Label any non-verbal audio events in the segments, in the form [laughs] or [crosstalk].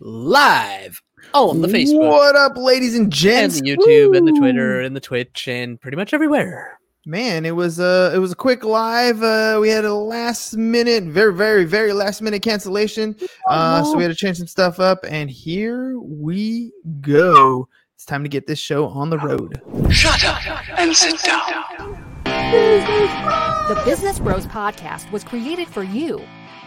live on the Facebook. What up, ladies and and gents? the YouTube and the Twitter and the Twitch and pretty much everywhere. Man, it was uh it was a quick live. Uh we had a last minute, very, very, very last minute cancellation. Uh so we had to change some stuff up, and here we go. It's time to get this show on the road. Shut up and sit down. The Business Bros Podcast was created for you.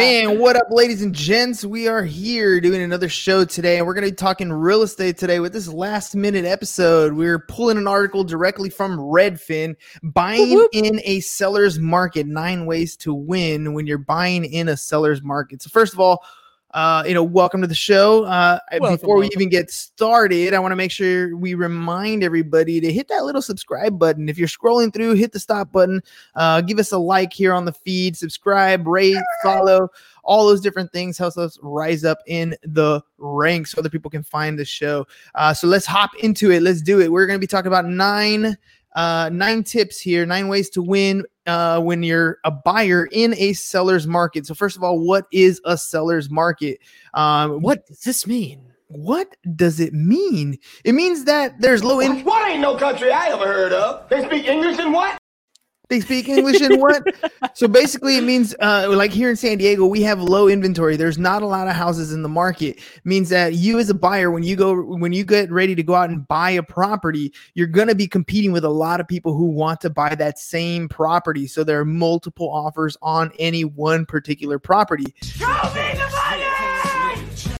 Man, what up, ladies and gents? We are here doing another show today, and we're going to be talking real estate today with this last minute episode. We're pulling an article directly from Redfin buying Whoop, in a seller's market nine ways to win when you're buying in a seller's market. So, first of all, uh, you know, welcome to the show. Uh, Welcome, before we welcome. even get started, I want to make sure we remind everybody to hit that little subscribe button. If you're scrolling through, hit the stop button. Uh, give us a like here on the feed, subscribe, rate, follow, all those different things helps us rise up in the ranks so other people can find the show. Uh, so let's hop into it. Let's do it. We're going to be talking about nine uh, nine tips here, nine ways to win uh, when you're a buyer in a seller's market. So first of all, what is a seller's market? Um, What does this mean? what does it mean? It means that there's low in What ain't no country I ever heard of? They speak English and what? They speak English and what? so basically, it means uh, like here in San Diego, we have low inventory. There's not a lot of houses in the market. means that you, as a buyer, when you go when you get ready to go out and buy a property, you're gonna be competing with a lot of people who want to buy that same property. So there are multiple offers on any one particular property, Show me the money.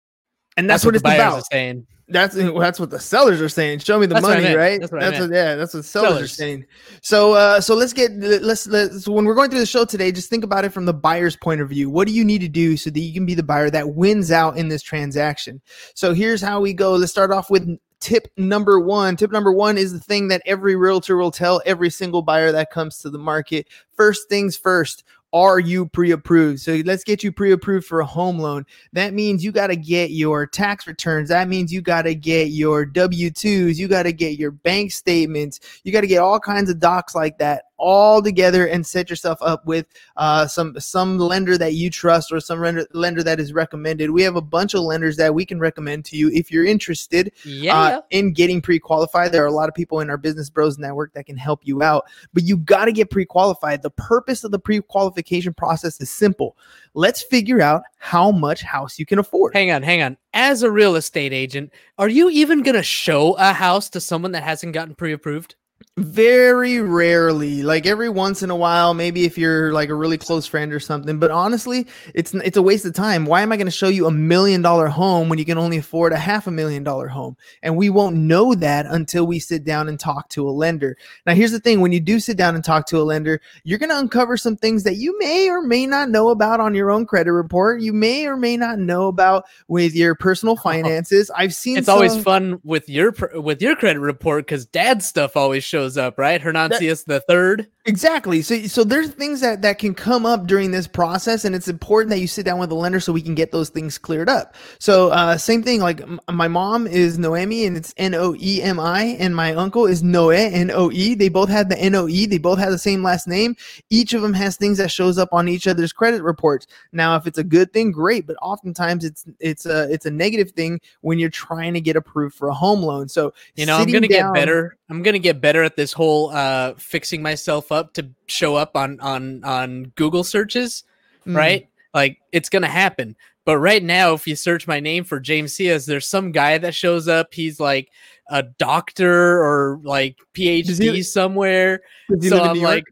and that's, what, the it's about. are saying. That's that's what the sellers are saying. Show me the That's money, right? That's what I what, yeah, that's what sellers, are saying. So uh so let's get let's let's when we're going through the show today, just think about it from the buyer's point of view. What do you need to do so that you can be the buyer that wins out in this transaction? So here's how we go. Let's start off with tip number 1. Tip number 1 is the thing that every realtor will tell every single buyer that comes to the market. First things first, are you pre-approved? So let's get you pre-approved for a home loan. That means you got to get your tax returns. That means you got to get your W 2s. You got to get your bank statements. You got to get all kinds of docs like that all together and set yourself up with uh, some some lender that you trust or some lender, lender that is recommended. We have a bunch of lenders that we can recommend to you if you're interested Yeah. uh, in getting pre-qualified. There are a lot of people in our Business Bros network that can help you out, but you got to get pre-qualified. The purpose of the pre-qualification process is simple. Let's figure out how much house you can afford. hang on, hang on. As a real estate agent, are you even gonna show a house to someone that hasn't gotten pre-approved? Very rarely, like every once in a while, maybe if you're like a really close friend or something. But honestly, it's it's a waste of time. Why am I going to show you a million dollar home when you can only afford a half a million dollar home? And we won't know that until we sit down and talk to a lender. Now, here's the thing: when you do sit down and talk to a lender, you're going to uncover some things that you may or may not know about on your own credit report. You may or may not know about with your personal [laughs] finances. I've seen It's always fun with your with your credit report because dad's stuff always shows up, right? Hernancius the third. Exactly. So so there's things that that can come up during this process, and it's important that you sit down with a lender so we can get those things cleared up. So uh, same thing. Like m- my mom is Noemi, and it's N O E M I, and my uncle is Noe N O E. They both have the N O E. They both have the same last name. Each of them has things that shows up on each other's credit reports. Now, if it's a good thing, great. But oftentimes it's it's a it's a negative thing when you're trying to get approved for a home loan. So You know, I'm gonna down- get better. I'm gonna get better at this whole uh fixing myself up to show up on on on Google searches, Mm. right? Like it's gonna happen. But right now, if you search my name for James Cias, there's some guy that shows up. He's like a doctor or like PhD he- somewhere. So I'm like,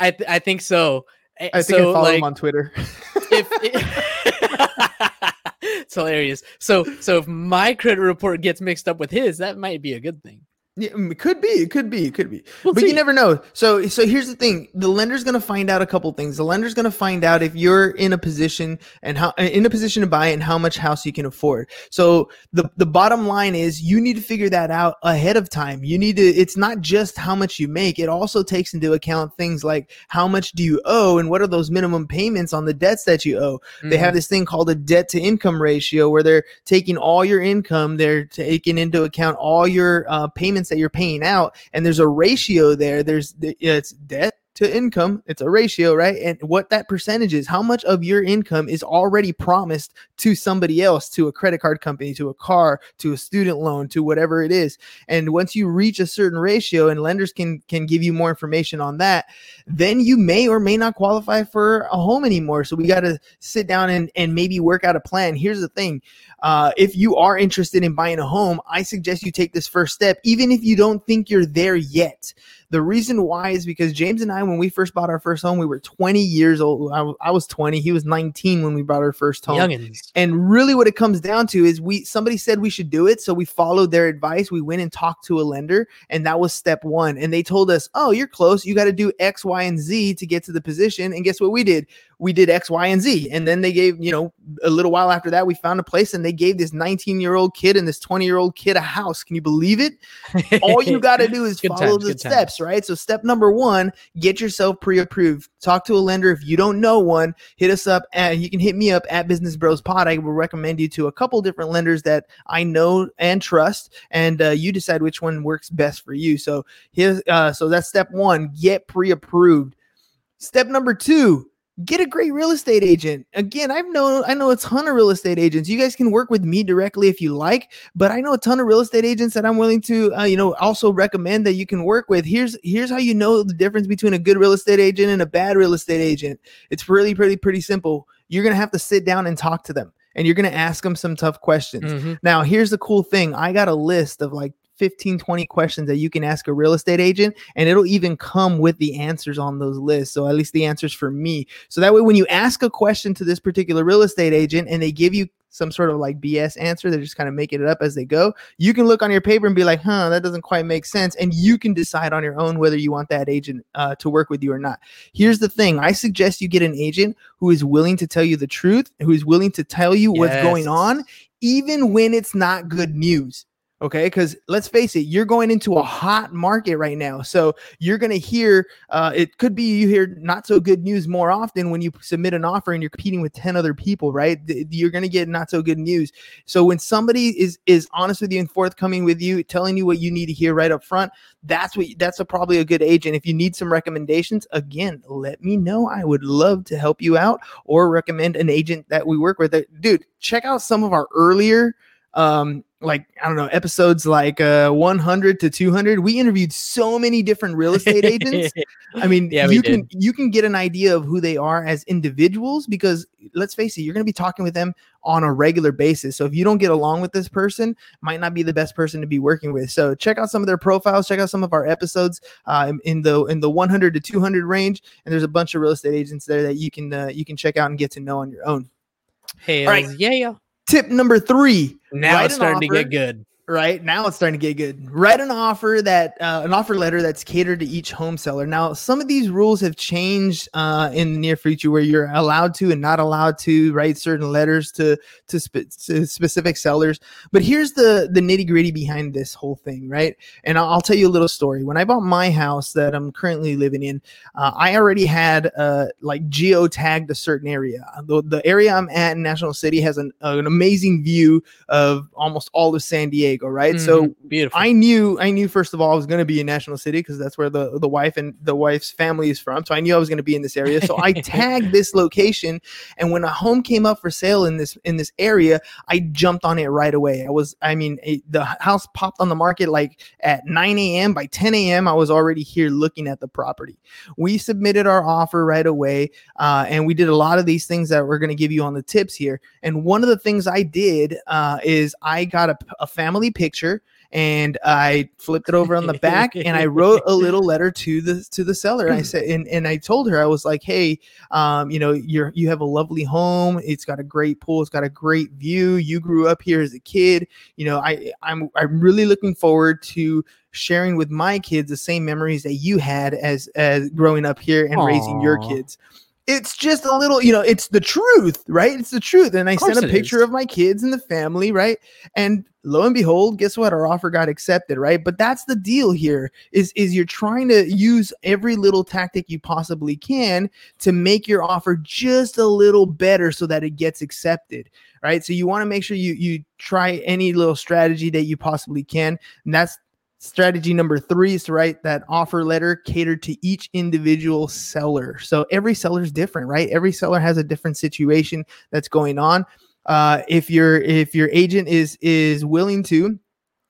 I th- I think so. Eh, I think so, I follow like, him on Twitter. if [laughs] [laughs] it's hilarious. So so if my credit report gets mixed up with his, that might be a good thing. Yeah, mm, it could be. It could be. It could be. We'll but see. you never know. So, so here's the thing: the lender's going to find out a couple things. The lender's going to find out if you're in a position and how in a position to buy and how much house you can afford. So, the the bottom line is you need to figure that out ahead of time. You need to. It's not just how much you make. It also takes into account things like how much do you owe and what are those minimum payments on the debts that you owe. They Mm-hmm. have this thing called a debt to income ratio where they're taking all your income, they're taking into account all your uh, payments that you're paying out, and there's a ratio there. There's it's debt to income. It's a ratio, right? And what that percentage is, how much of your income is already promised to somebody else, to a credit card company, to a car, to a student loan, to whatever it is. And once you reach a certain ratio, and lenders can can give you more information on that, then you may or may not qualify for a home anymore. So we got to sit down and, and maybe work out a plan. Here's the thing. Uh, if you are interested in buying a home, I suggest you take this first step, even if you don't think you're there yet. The reason why is because James and I, when we first bought our first home, we were 20 years old. I, I was 20. He was 19 when we bought our first home. Youngins. And really what it comes down to is we somebody said we should do it, so we followed their advice. We went and talked to a lender, and that was step 1. And they told us, "Oh, you're close. You got to do X, Y, and Z to get to the position." And guess what we did? We did X, Y, and Z. And then they gave, you know, a little while after that, we found a place and they gave this 19-year-old kid and this 20-year-old kid a house. Can you believe it? all you [laughs] got to do is follow times, the good times. steps, right? So, step number one, get yourself pre approved. Talk to a lender. If you don't know one, hit us up. At, you can hit me up at Business Bros Pod. I will recommend you to a couple different lenders that I know and trust, and uh, you decide which one works best for you. So, here's, uh, so that's step one get pre approved. Step number two, get a great real estate agent. Again, I've known I know a ton of real estate agents. You guys can work with me directly if you like, but I know a ton of real estate agents that I'm willing to uh, you know also recommend that you can work with. Here's here's how you know the difference between a good real estate agent and a bad real estate agent. It's really pretty pretty simple. You're going to have to sit down and talk to them and you're going to ask them some tough questions. Mhm. Now, here's the cool thing. I got a list of like 15, 20 questions that you can ask a real estate agent, and it'll even come with the answers on those lists. So, at least the answers for me. So, that way, when you ask a question to this particular real estate agent and they give you some sort of like BS answer, they're just kind of making it up as they go. You can look on your paper and be like, huh, that doesn't quite make sense. And you can decide on your own whether you want that agent uh, to work with you or not. Here's the thing I suggest you get an agent who is willing to tell you the truth, who is willing to tell you what's going on, even when it's not good news. Okay, because let's face it, you're going into a hot market right now. So you're going to hear, uh, it could be you hear not so good news more often when you submit an offer and you're competing with 10 other people, right? You're going to get not so good news. So when somebody is is honest with you and forthcoming with you, telling you what you need to hear right up front, that's what that's a, probably a good agent. If you need some recommendations, again, let me know. I would love to help you out or recommend an agent that we work with. Uh, Dude, check out some of our earlier um like i don't know episodes like uh 100 to 200 we interviewed so many different real estate agents. I mean [laughs] Yeah, you can you can get an idea of who they are as individuals because let's face it you're going to be talking with them on a regular basis. So if you don't get along with this person might not be the best person to be working with. So check out some of their profiles check out some of our episodes uh, in- the in the 100 to 200 range. And there's a bunch of real estate agents there that you can uh, you can check out and get to know on your own. Hells right. yeah. Tip number three Now it's starting to get good. Right? Now it's starting to get good. Write an offer that uh, an offer letter that's catered to each home seller. Now some of these rules have changed uh, in the near future where you're allowed to and not allowed to write certain letters to to, spe- to specific sellers. But here's the the nitty gritty behind this whole thing right? And I'll, I'll tell you a little story. When i bought my house that i'm currently living in uh, i already had uh, like geo tagged a certain area. The, the area i'm at in national city has an, an amazing view of almost all of san diego right so Mhm. beautiful. I knew I knew first of all I was going to be in National City because that's where the the wife and the wife's family is from. So I knew I was going to be in this area. So I [laughs] tagged this location, and when a home came up for sale in this in this area, I jumped on it right away. I was I mean it, the house popped on the market like at 9 a.m. By 10 a.m. I was already here looking at the property. We submitted our offer right away, uh, and we did a lot of these things that we're going to give you on the tips here. And one of the things I did uh, is I got a, a family picture and I flipped it over on the back and I wrote a little [laughs] letter to the to the seller. And I said and, and I told her I was like, hey, um, you know, you're you have a lovely home. It's got a great pool. It's got a great view. You grew up here as a kid. You know, I I'm I'm really looking forward to sharing with my kids the same memories that you had as as growing up here and raising your kids. It's just a little, you know, it's the truth, right? It's the truth. And I sent a picture is. of my kids and the family, right? And lo and behold, guess what? Our offer got accepted, right? But that's the deal here is is you're trying to use every little tactic you possibly can to make your offer just a little better so that it gets accepted right so you want to make sure you you try any little strategy that you possibly can and that's strategy number three is to write that offer letter catered to each individual seller. So every seller is different right? Every seller has a different situation that's going on. Uh if your if your agent is is willing to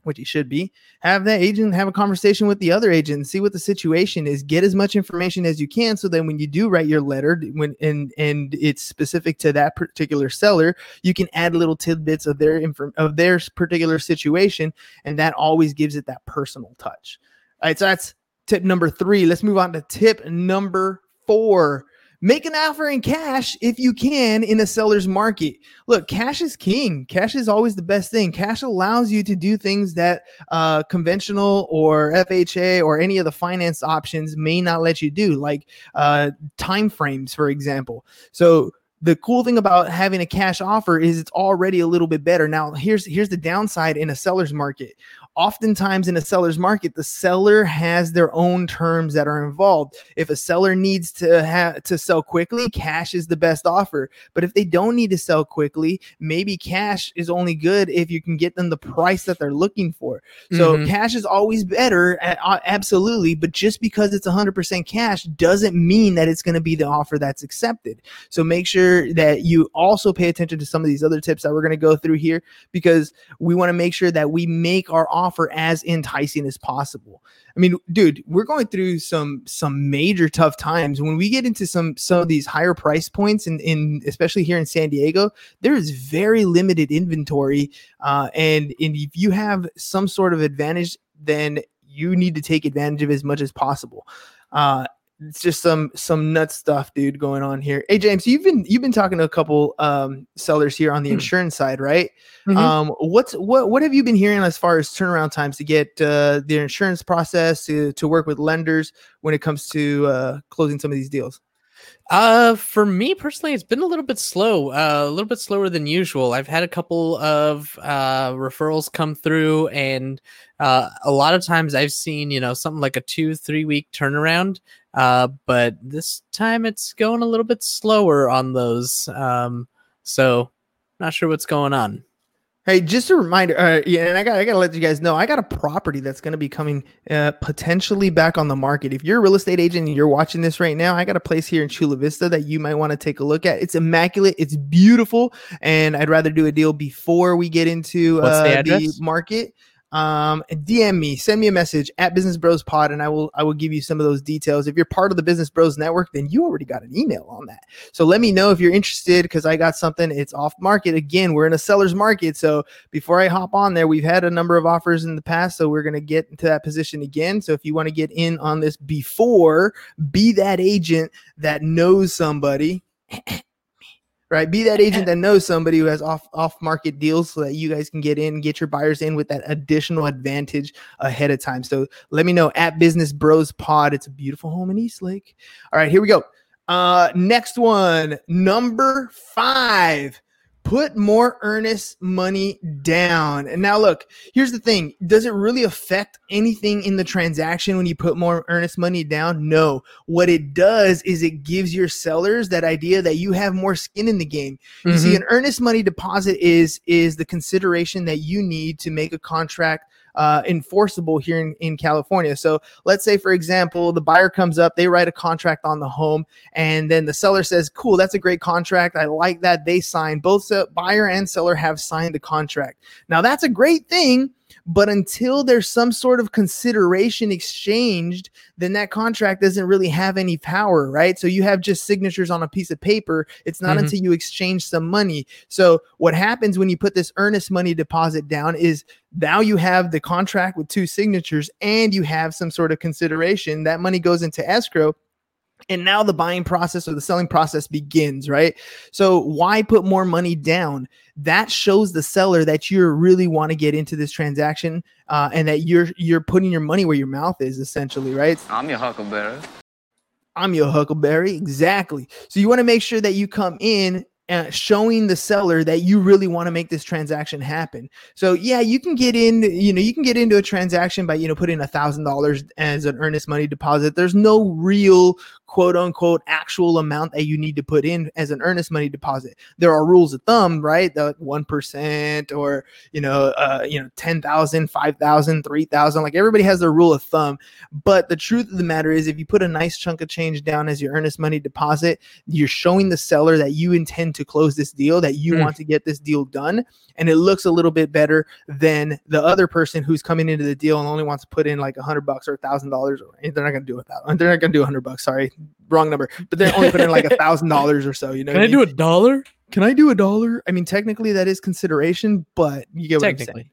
which he should be have that agent have a conversation with the other agent and see what the situation is. Get as much information as you can so then when you do write your letter when and and it's specific to that particular seller you can add little tidbits of their inform of their particular situation and that always gives it that personal touch. All right so that's tip number three. Let's move on to tip number four make an offer in cash if you can in a seller's market. Look cash is king. Cash is always the best thing. Cash allows you to do things that uh, conventional or fha or any of the finance options may not let you do like uh, time frames for example. So the cool thing about having a cash offer is it's already a little bit better. Now here's here's the downside in a seller's market oftentimes in a seller's market the seller has their own terms that are involved. If a seller needs to have to sell quickly cash is the best offer. But if they don't need to sell quickly maybe cash is only good if you can get them the price that they're looking for. So Mhm. cash is always better absolutely but just because it's 100% cash doesn't mean that it's going to be the offer that's accepted. So make sure that you also pay attention to some of these other tips that we're going to go through here because we want to make sure that we make our offer as enticing as possible. I mean, dude, we're going through some some major tough times. When we get into some some of these higher price points, in, in especially here in San Diego, there is very limited inventory, uh, and and if you have some sort of advantage, then you need to take advantage of as much as possible. Uh, it's just some some nut stuff, dude, going on here. Hey, James, you've been you've been talking to a couple um, sellers here on the Hmm. insurance side, right? Mhm. Um, what's what what have you been hearing as far as turnaround times to get uh, the insurance process to to work with lenders when it comes to uh, closing some of these deals? Uh, for me personally, it's been a little bit slow, uh, a little bit slower than usual. I've had a couple of uh, referrals come through, and uh, a lot of times I've seen, you know, something like a two, three week turnaround. Uh, but this time it's going a little bit slower on those. Um, so not sure what's going on. Hey, just a reminder, uh, yeah, and I got I got to let you guys know, I got a property that's going to be coming uh, potentially back on the market. If you're a real estate agent and you're watching this right now, I got a place here in Chula Vista that you might want to take a look at. It's immaculate, it's beautiful, and I'd rather do a deal before we get into What's the uh, the market. Um, DM me, send me a message at Business Bros Pod, and I will I will give you some of those details. If you're part of the Business Bros Network, then you already got an email on that. So let me know if you're interested because I got something. It's off market again. We're in a seller's market, so before I hop on there, we've had a number of offers in the past, so we're to get into that position again. So if you want to get in on this before, be that agent that knows somebody. Right, be that agent that knows somebody who has off off market deals, so that you guys can get in, get your buyers in with that additional advantage ahead of time. So let me know at Business Bros Pod. It's a beautiful home in Eastlake. All right, here we go. Uh, next one, number five. Put more earnest money down. And now, look, here's the thing Does it really affect anything in the transaction when you put more earnest money down? No. What it does is it gives your sellers that idea that you have more skin in the game. You see, mm-hmm. an earnest money deposit is is the consideration that you need to make a contract uh, enforceable here in, in California. So let's say, for example, the buyer comes up, they write a contract on the home, and then the seller says, Cool, that's a great contract. I like that. They sign. Both buyer and seller have signed the contract. Now, that's a great thing. But until there's some sort of consideration exchanged, then that contract doesn't really have any power, right? So you have just signatures on a piece of paper. It's not Mhm. until you exchange some money. So what happens when you put this earnest money deposit down is now you have the contract with two signatures and you have some sort of consideration. That money goes into escrow. And now the buying process or the selling process begins right so why put more money down that shows the seller that you really want to get into this transaction uh, and that you're you're putting your money where your mouth is essentially right I'm your huckleberry. i'm your huckleberry exactly so you want to make sure that you come in uh, showing the seller that you really want to make this transaction happen. So yeah, you can get in, you know, you can get into a transaction by, you know, putting a thousand dollars as an earnest money deposit. There's no real quote unquote actual amount that you need to put in as an earnest money deposit. There are rules of thumb, right? The 1% or, you know, uh, you know, 10,000, 5,000, 3,000, like everybody has their rule of thumb. But the truth of the matter is if you put a nice chunk of change down as your earnest money deposit, you're showing the seller that you intend to close this deal, that you Mm. want to get this deal done. And it looks a little bit better than the other person who's coming into the deal and only wants to put in like a hundred bucks or a thousand dollars. They're not going to do it that. They're not going to do a hundred bucks. Sorry, wrong number. But they're only putting in like a [laughs] thousand dollars or so. You know, Can what I do a dollar? Can I do a dollar? I mean, technically that is consideration, but you get what I'm saying. Technically.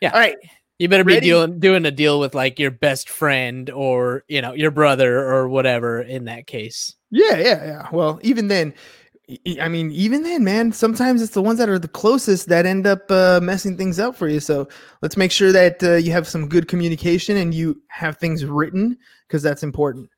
Yeah. All right. You better be Ready? dealing doing a deal with like your best friend or you know your brother or whatever in that case. Yeah, yeah, yeah. Well, even then, I mean, even then, man, sometimes it's the ones that are the closest that end up uh, messing things up for you. So let's make sure that uh, you have some good communication and you have things written because that's important.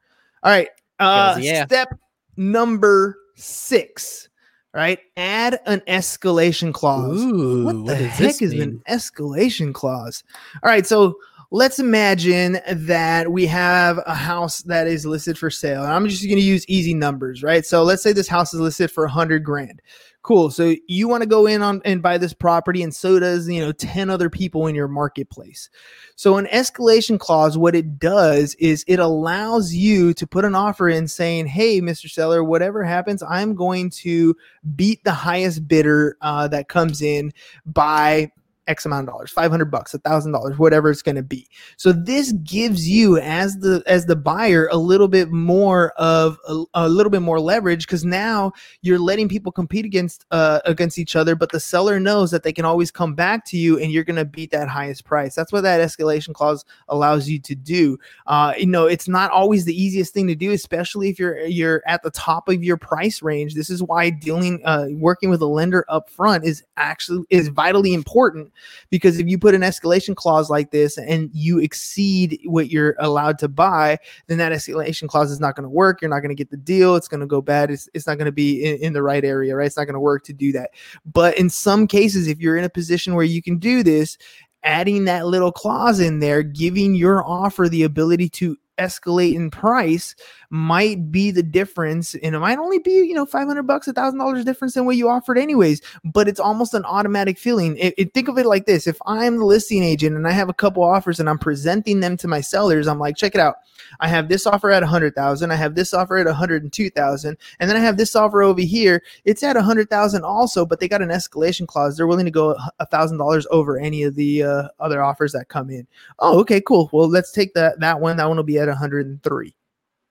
All right. Uh, yeah. Step number six. Right. Add an escalation clause. Ooh, what the does heck is mean? an escalation clause? All right, so let's imagine that we have a house that is listed for sale. And I'm just going to use easy numbers, right? So let's say this house is listed for 100 grand. Cool. So you want to go in on and buy this property and so does, you know, 10 other people in your marketplace. So an escalation clause what it does is it allows you to put an offer in saying, "Hey, Mr. Seller, whatever happens, I'm going to beat the highest bidder uh, that comes in by X amount of dollars, 500 bucks, a thousand dollars, whatever it's going to be. So this gives you as the, as the buyer, a little bit more of a, a little bit more leverage. Cause now you're letting people compete against, uh, against each other, but the seller knows that they can always come back to you and you're going to beat that highest price. That's what that escalation clause allows you to do. Uh, you know, it's not always the easiest thing to do, especially if you're, you're at the top of your price range. This is why dealing, uh, working with a lender up front is actually, is vitally important because if you put an escalation clause like this and you exceed what you're allowed to buy, then that escalation clause is not going to work. You're not going to get the deal. It's going to go bad. It's, it's not going to be in, in the right area, right? It's not going to work to do that. But in some cases, if you're in a position where you can do this, adding that little clause in there, giving your offer the ability to escalate in price might be the difference and it might only be you know 500 bucks a thousand dollars difference than what you offered anyways but it's almost an automatic feeling. It, it- think of it like this if i'm the listing agent and i have a couple offers and i'm presenting them to my sellers i'm like check it out. I have this offer at 100000 i have this offer at 102000 and then i have this offer over here. It's at 100000 also but they got an escalation clause. They're willing to go a thousand dollars over any of the uh, other offers that come in. Oh okay cool. Well let's take that that one. That one will be at 103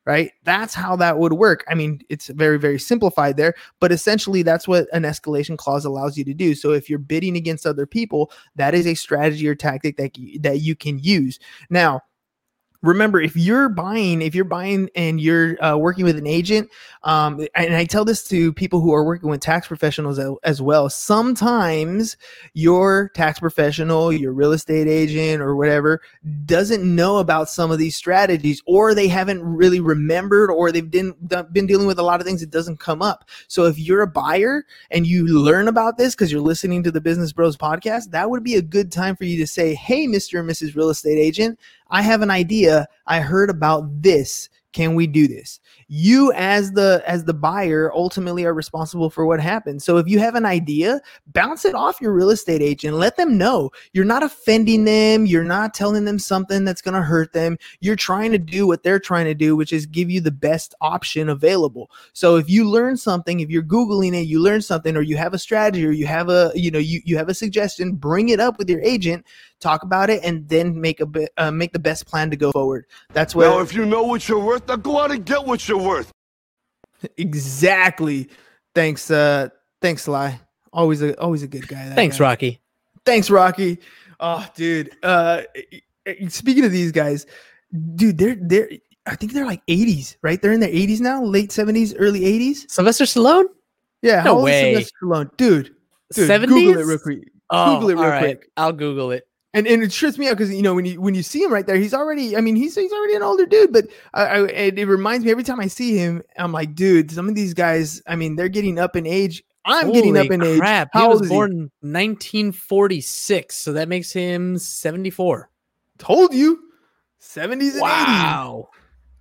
right? That's how that would work. I mean it's very very simplified there but essentially that's what an escalation clause allows you to do. So if you're bidding against other people that is a strategy or tactic that you, that you can use. Now remember if you're buying if you're buying and you're uh, working with an agent um, and i tell this to people who are working with tax professionals as, well sometimes your tax professional your real estate agent or whatever doesn't know about some of these strategies or they haven't really remembered or they've been, been dealing with a lot of things that doesn't come up. So if you're a buyer and you learn about this because you're listening to the business bros podcast that would be a good time for you to say hey mr and mrs real estate agent I have an idea. I heard about this. Can we do this? You as the as the buyer ultimately are responsible for what happens. So if you have an idea, bounce it off your real estate agent. Let them know. You're not offending them, you're not telling them something that's going to hurt them. You're trying to do what they're trying to do, which is give you the best option available. So if you learn something, if you're googling it, you learn something or you have a strategy or you have a, you know, you you have a suggestion, bring it up with your agent talk about it and then make a uh, make the best plan to go forward that's what Now, if you know what you're worth, now go out and get what you're worth. exactly thanks uh thanks sly always a always a good guy that Thanks, guy. Rocky. thanks rocky oh dude uh speaking of these guys dude they're they're I think they're like 80s, right? They're in their 80s now, late 70s, early 80s. Sylvester Stallone? Yeah, No how old is way. Sylvester Stallone? dude. Dude, 70s? Google it real quick. Oh, Google it real all right. quick. I'll Google it. And and it trips me out because you know when you when you see him right there, he's already. I mean, he's he's already an older dude, but I, I it, reminds me every time I see him, I'm like, dude, some of these guys. I mean, they're getting up in age. I'm getting up in age. crap. How he was born in 1946, so that makes him 74. Told you, 70s and 80s. Wow.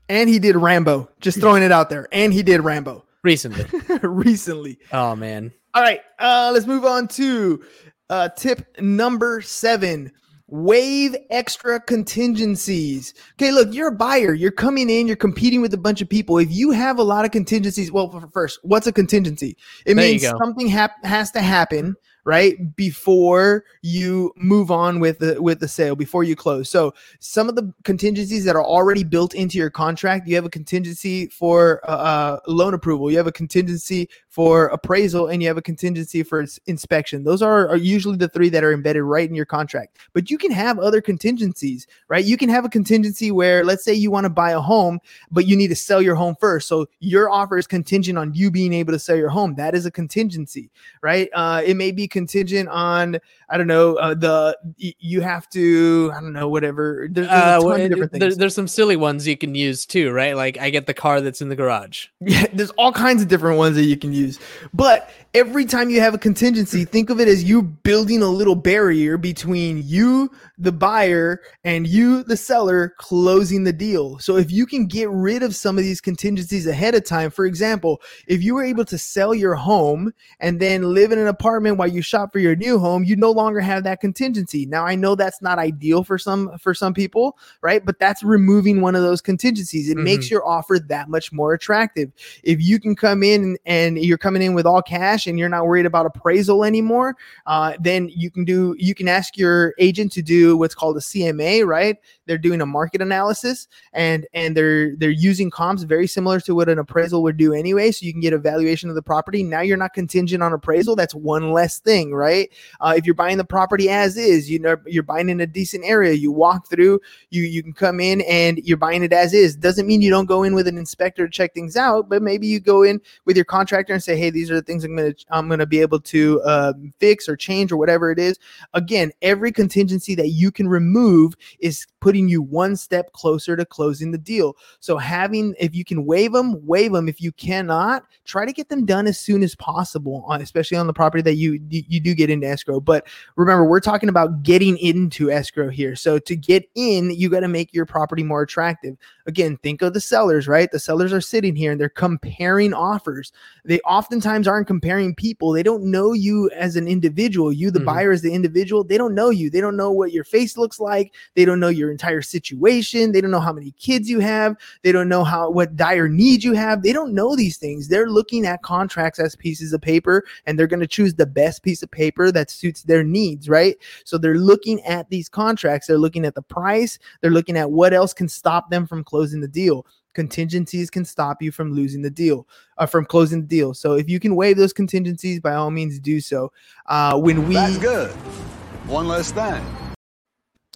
And he did Rambo. Just throwing it out there. And he did Rambo Recently. [laughs] recently. Oh man. All right, uh, let's move on to uh, tip number seven. Waive extra contingencies. Okay, look, you're a buyer. You're coming in. You're competing with a bunch of people. If you have a lot of contingencies, well, first, what's a contingency? It There means something hap- has to happen right before you move on with the with the sale before you close. So some of the contingencies that are already built into your contract you have a contingency for uh, uh, loan approval you have a contingency for appraisal and you have a contingency for inspection. Those are, are usually the three that are embedded right in your contract. But you can have other contingencies right? You can have a contingency where let's say you want to buy a home but you need to sell your home first. So your offer is contingent on you being able to sell your home. That is a contingency right? Uh, it may be contingent on i don't know uh, the you have to i don't know whatever there's, there's a Uh, ton well, of different there- things there's some silly ones you can use too, right? Like I get the car that's in the garage. [laughs] Yeah, there's all kinds of different ones that you can use. But every time you have a contingency, think of it as you building a little barrier between you, the buyer, and you, the seller, closing the deal. So if you can get rid of some of these contingencies ahead of time, for example, if you were able to sell your home and then live in an apartment while you shop for your new home, you no longer have that contingency. Now I know that's not ideal for some for some people, right? But that's removing one of those contingencies. It makes your offer that much more attractive if you can come in and you're coming in with all cash and you're not worried about appraisal anymore uh, then you can do you can ask your agent to do what's called a cma right they're doing a market analysis and and they're they're using comps very similar to what an appraisal would do anyway so you can get a valuation of the property now you're not contingent on appraisal that's one less thing right? Uh, if you're buying the property as is you know you're buying in a decent area you walk through you you can come in and you're buying it as is. Doesn't mean you don't go in with an inspector to check things out but maybe you go in with your contractor and say hey these are the things i'm gonna i'm gonna be able to um, fix or change or whatever it is. Again every contingency that you can remove is putting you one step closer to closing the deal. So having if you can waive them waive them if you cannot try to get them done as soon as possible uh, especially on the property that you you do get into escrow. But remember we're talking about getting into escrow here. So to get in you got to make your property more attractive. Again think of the sellers right? The sellers are sitting here and they're comparing offers. They oftentimes aren't comparing people. They don't know you as an individual. You the Mhm. buyer as the individual. They don't know you. They don't know what your face looks like. They don't know your entire situation. They don't know how many kids you have. They don't know how what dire need you have. They don't know these things. They're looking at contracts as pieces of paper and they're going to choose the best piece of paper that suits their needs right? So they're looking at these contracts. They're looking at the price. They're looking at what else can stop them from closing the deal. Contingencies can stop you from losing the deal uh, from closing the deal. So if you can waive those contingencies by all means do so. Uh, when we That's good. One less thing.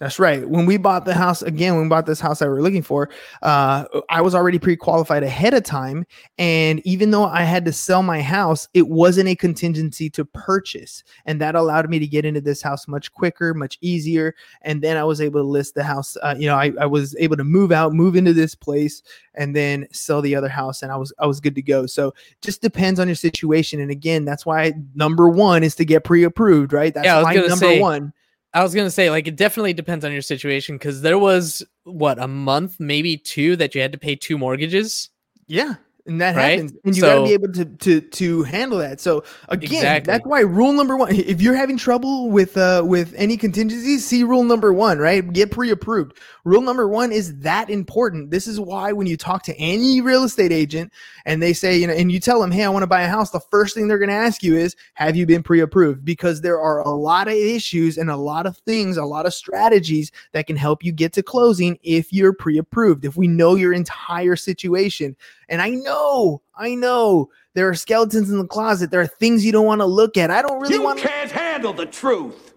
That's right. When we bought the house again, when we bought this house that we were looking for, uh, I was already pre-qualified ahead of time, and even though I had to sell my house, it wasn't a contingency to purchase, and that allowed me to get into this house much quicker, much easier, and then I was able to list the house. Uh, you know, I, I was able to move out, move into this place, and then sell the other house, and I was I was good to go. So just depends on your situation, and again, that's why number one is to get pre-approved, right? That's Yeah, why number say, one. I was gonna say, like, it definitely depends on your situation because there was what a month, maybe two, that you had to pay two mortgages. Yeah. And that Right? happens. And you gotta be able to to to handle that. So again, Exactly. that's why rule number one, if you're having trouble with uh with any contingencies, see rule number one, right? Get pre-approved. Rule number one is that important. This is why when you talk to any real estate agent and they say, you know, and you tell them, hey, I want to buy a house, the first thing they're gonna ask you is, have you been pre-approved? Because there are a lot of issues and a lot of things, a lot of strategies that can help you get to closing if you're pre-approved. If we know your entire situation. And I know, I know there are skeletons in the closet. There are things you don't want to look at. I don't really You want to. can't handle the truth.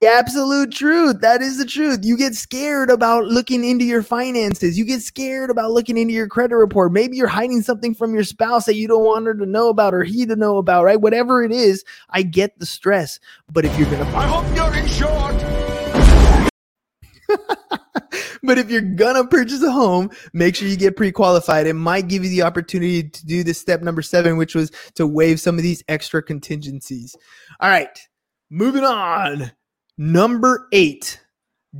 The absolute truth. That is the truth. You get scared about looking into your finances. You get scared about looking into your credit report. Maybe you're hiding something from your spouse that you don't want her to know about or he to know about, right? Whatever it is, I get the stress. But if you're going to I hope you're insured. [laughs] but if you're gonna purchase a home, make sure you get pre-qualified. It might give you the opportunity to do this step number seven, which was to waive some of these extra contingencies. All right, moving on. Number eight,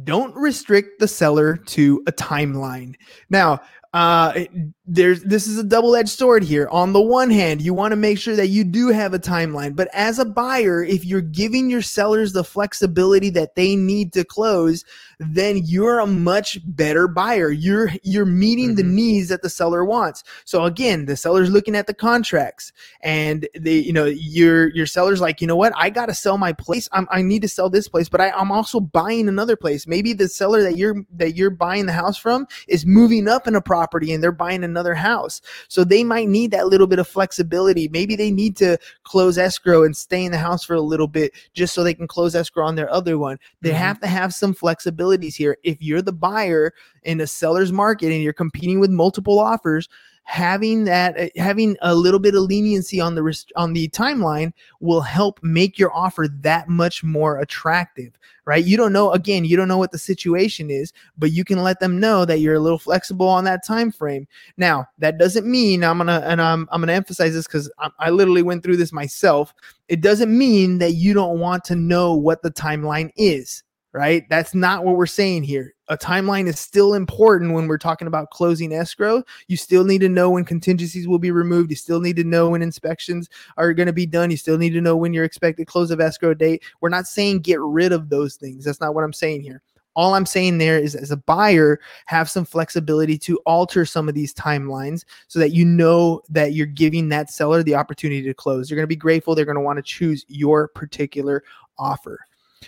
don't restrict the seller to a timeline. Now, uh it- there's this is a double-edged sword here. On the one hand you want to make sure that you do have a timeline but as a buyer if you're giving your sellers the flexibility that they need to close then you're a much better buyer. You're you're meeting the Mhm. needs that the seller wants. So again the seller's looking at the contracts and they you know your your seller's like you know what? I gotta sell my place. I'm, i need to sell this place but I, i'm also buying another place. Maybe the seller that you're that you're buying the house from is moving up in a property and they're buying another house. So they might need that little bit of flexibility. Maybe they need to close escrow and stay in the house for a little bit just so they can close escrow on their other one. They Mhm. have to have some flexibilities here. If you're the buyer in a seller's market and you're competing with multiple offers having that uh, having a little bit of leniency on the rest- on the timeline will help make your offer that much more attractive right? You don't know again you don't know what the situation is but you can let them know that you're a little flexible on that time frame now that doesn't mean i'm gonna and i'm, I'm gonna emphasize this because I, I literally went through this myself it doesn't mean that you don't want to know what the timeline is right? That's not what we're saying here a timeline is still important when we're talking about closing escrow. You still need to know when contingencies will be removed. You still need to know when inspections are going to be done. You still need to know when your expected close of escrow date. We're not saying get rid of those things. That's not what i'm saying here. All i'm saying there is as a buyer have some flexibility to alter some of these timelines so that you know that you're giving that seller the opportunity to close. They're going to be grateful. They're going to want to choose your particular offer.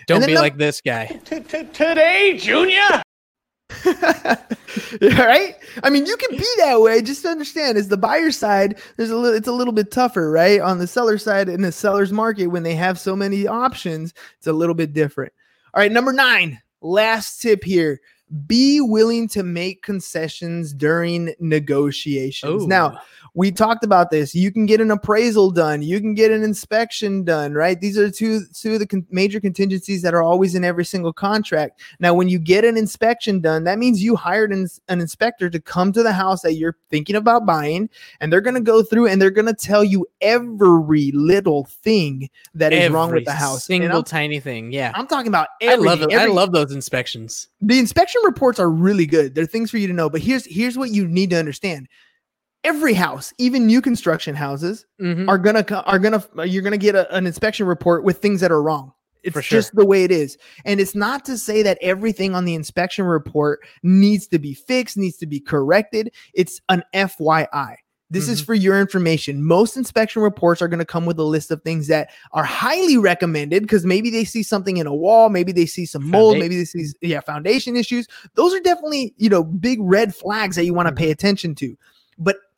Don't be num- like this guy. Today, Junior? [laughs] right? I mean, you can be that way. Just understand, is the buyer side, there's a little. It's a little bit tougher, right? On the seller side, in the seller's market, when they have so many options, it's a little bit different. All right, number nine, last tip here: be willing to make concessions during negotiations. Now, oh. we talked about this. You can get an appraisal done. You can get an inspection done, right? These are two two of the con- major contingencies that are always in every single contract. Now, when you get an inspection done, that means you hired an, an inspector to come to the house that you're thinking about buying, and they're going to go through and they're going to tell you every little thing that is wrong with the house. Single tiny thing. Yeah. I'm talking about I love everything. it. I love those inspections. the inspection reports are really good. They're things for you to know. But here's here's what you need to understand. Every house, even new construction houses, Mhm. are gonna are gonna you're gonna get a- an inspection report with things that are wrong. It's sure. just the way it is. And it's not to say that everything on the inspection report needs to be fixed, needs to be corrected. It's an FYI. This is Mhm. for your information. Most inspection reports are going to come with a list of things that are highly recommended because maybe they see something in a wall, maybe they see some mold, maybe they see yeah foundation issues. Those are definitely you know big red flags that you want to Mhm. pay attention to.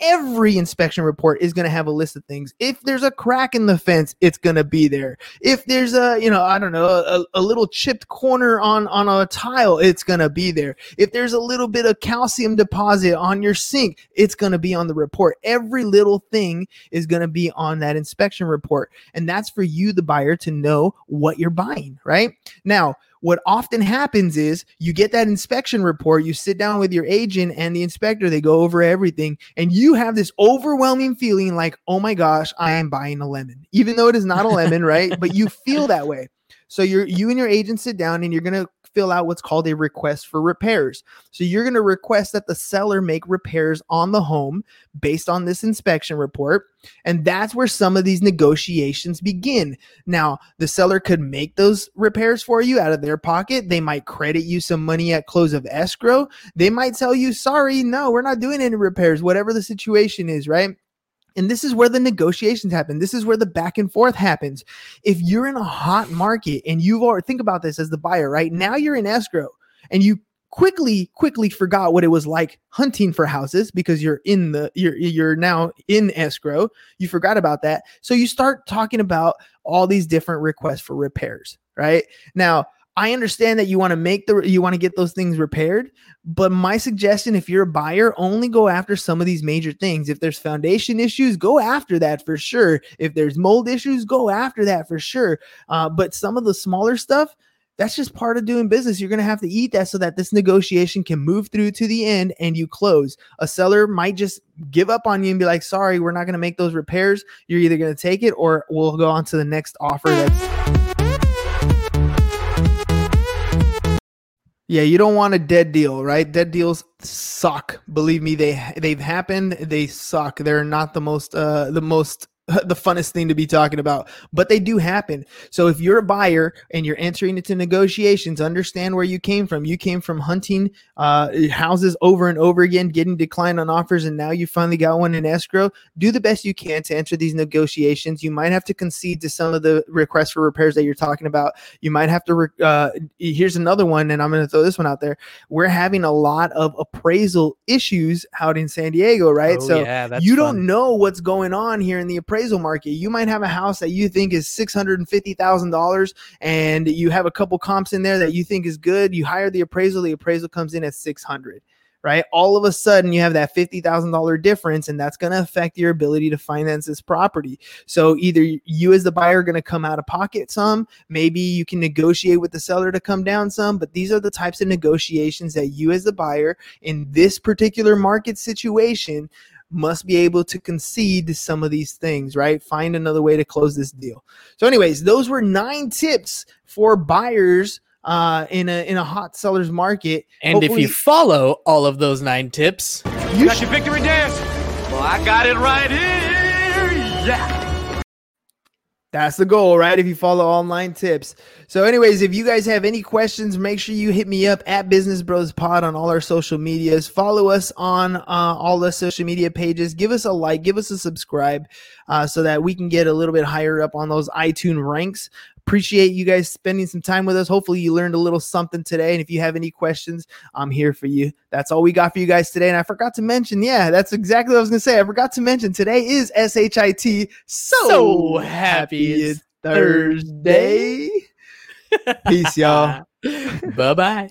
Every inspection report is going to have a list of things. If there's a crack in the fence, it's going to be there. If there's a, you know, I don't know, a, a little chipped corner on on a tile, it's going to be there. If there's a little bit of calcium deposit on your sink, it's going to be on the report. Every little thing is going to be on that inspection report. And that's for you the buyer to know what you're buying, right? Now, what often happens is you get that inspection report, you sit down with your agent and the inspector, they go over everything, and you have this overwhelming feeling like, oh my gosh, I am buying a lemon, even though it is not a lemon, right? But you feel that way. So you're you and your agent sit down and you're gonna fill out what's called a request for repairs. So you're gonna request that the seller make repairs on the home based on this inspection report. And that's where some of these negotiations begin. Now, the seller could make those repairs for you out of their pocket. They might credit you some money at close of escrow. They might tell you, sorry, no, we're not doing any repairs, whatever the situation is, right? And this is where the negotiations happen. This is where the back and forth happens. If you're in a hot market and you've already think about this as the buyer, right? Now you're in escrow and you quickly quickly forgot what it was like hunting for houses because you're in the you're you're now in escrow you forgot about that so you start talking about all these different requests for repairs right now I understand that you want to make the you want to get those things repaired, but my suggestion if you're a buyer, only go after some of these major things. If there's foundation issues, go after that for sure. If there's mold issues, go after that for sure. Uh, but some of the smaller stuff, that's just part of doing business. You're going to have to eat that so that this negotiation can move through to the end and you close. A seller might just give up on you and be like, sorry, we're not going to make those repairs. You're either going to take it or we'll go on to the next offer that's. Yeah, you don't want a dead deal, right? Dead deals suck. Believe me, they they've happened. They suck. They're not the most uh the most [laughs] the funnest thing to be talking about, but they do happen. So if you're a buyer and you're entering into negotiations, understand where you came from. You came from hunting uh, houses over and over again, getting declined on offers, and now you finally got one in escrow. Do the best you can to enter these negotiations. You might have to concede to some of the requests for repairs that you're talking about. You might have to. Re- uh, here's another one, and I'm going to throw this one out there. We're having a lot of appraisal issues out in San Diego, right? Oh, so yeah, you fun. don't know what's going on here in the appraisal market. You might have a house that you think is six hundred and you have a couple comps in there that you think is good. You hire the appraisal, the appraisal comes in at six hundred. Right, all of a sudden you have that fifty thousand dollar difference, and that's going to affect your ability to finance this property. So either you as the buyer are going to come out of pocket some, maybe you can negotiate with the seller to come down some, but these are the types of negotiations that you as the buyer in this particular market situation must be able to concede to some of these things, right? Find another way to close this deal. So, anyways, those were nine tips for buyers uh, in a in a hot sellers market. And if you follow all of those nine tips, you Got your victory dance? Well, I got it right here. Yeah. That's the goal, right? If you follow online tips. So, anyways, if you guys have any questions, make sure you hit me up at Business Bros Pod on all our social medias. Follow us on uh, all the social media pages. Give us a like, give us a subscribe, uh, so that we can get a little bit higher up on those iTunes ranks. Appreciate you guys spending some time with us. Hopefully, you learned a little something today. And if you have any questions, I'm here for you. That's all we got for you guys today. And I forgot to mention, yeah, that's exactly what I was gonna say. I forgot to mention today is SHIT. So, So happy it's it's Thursday. Peace, y'all. [laughs] bye bye.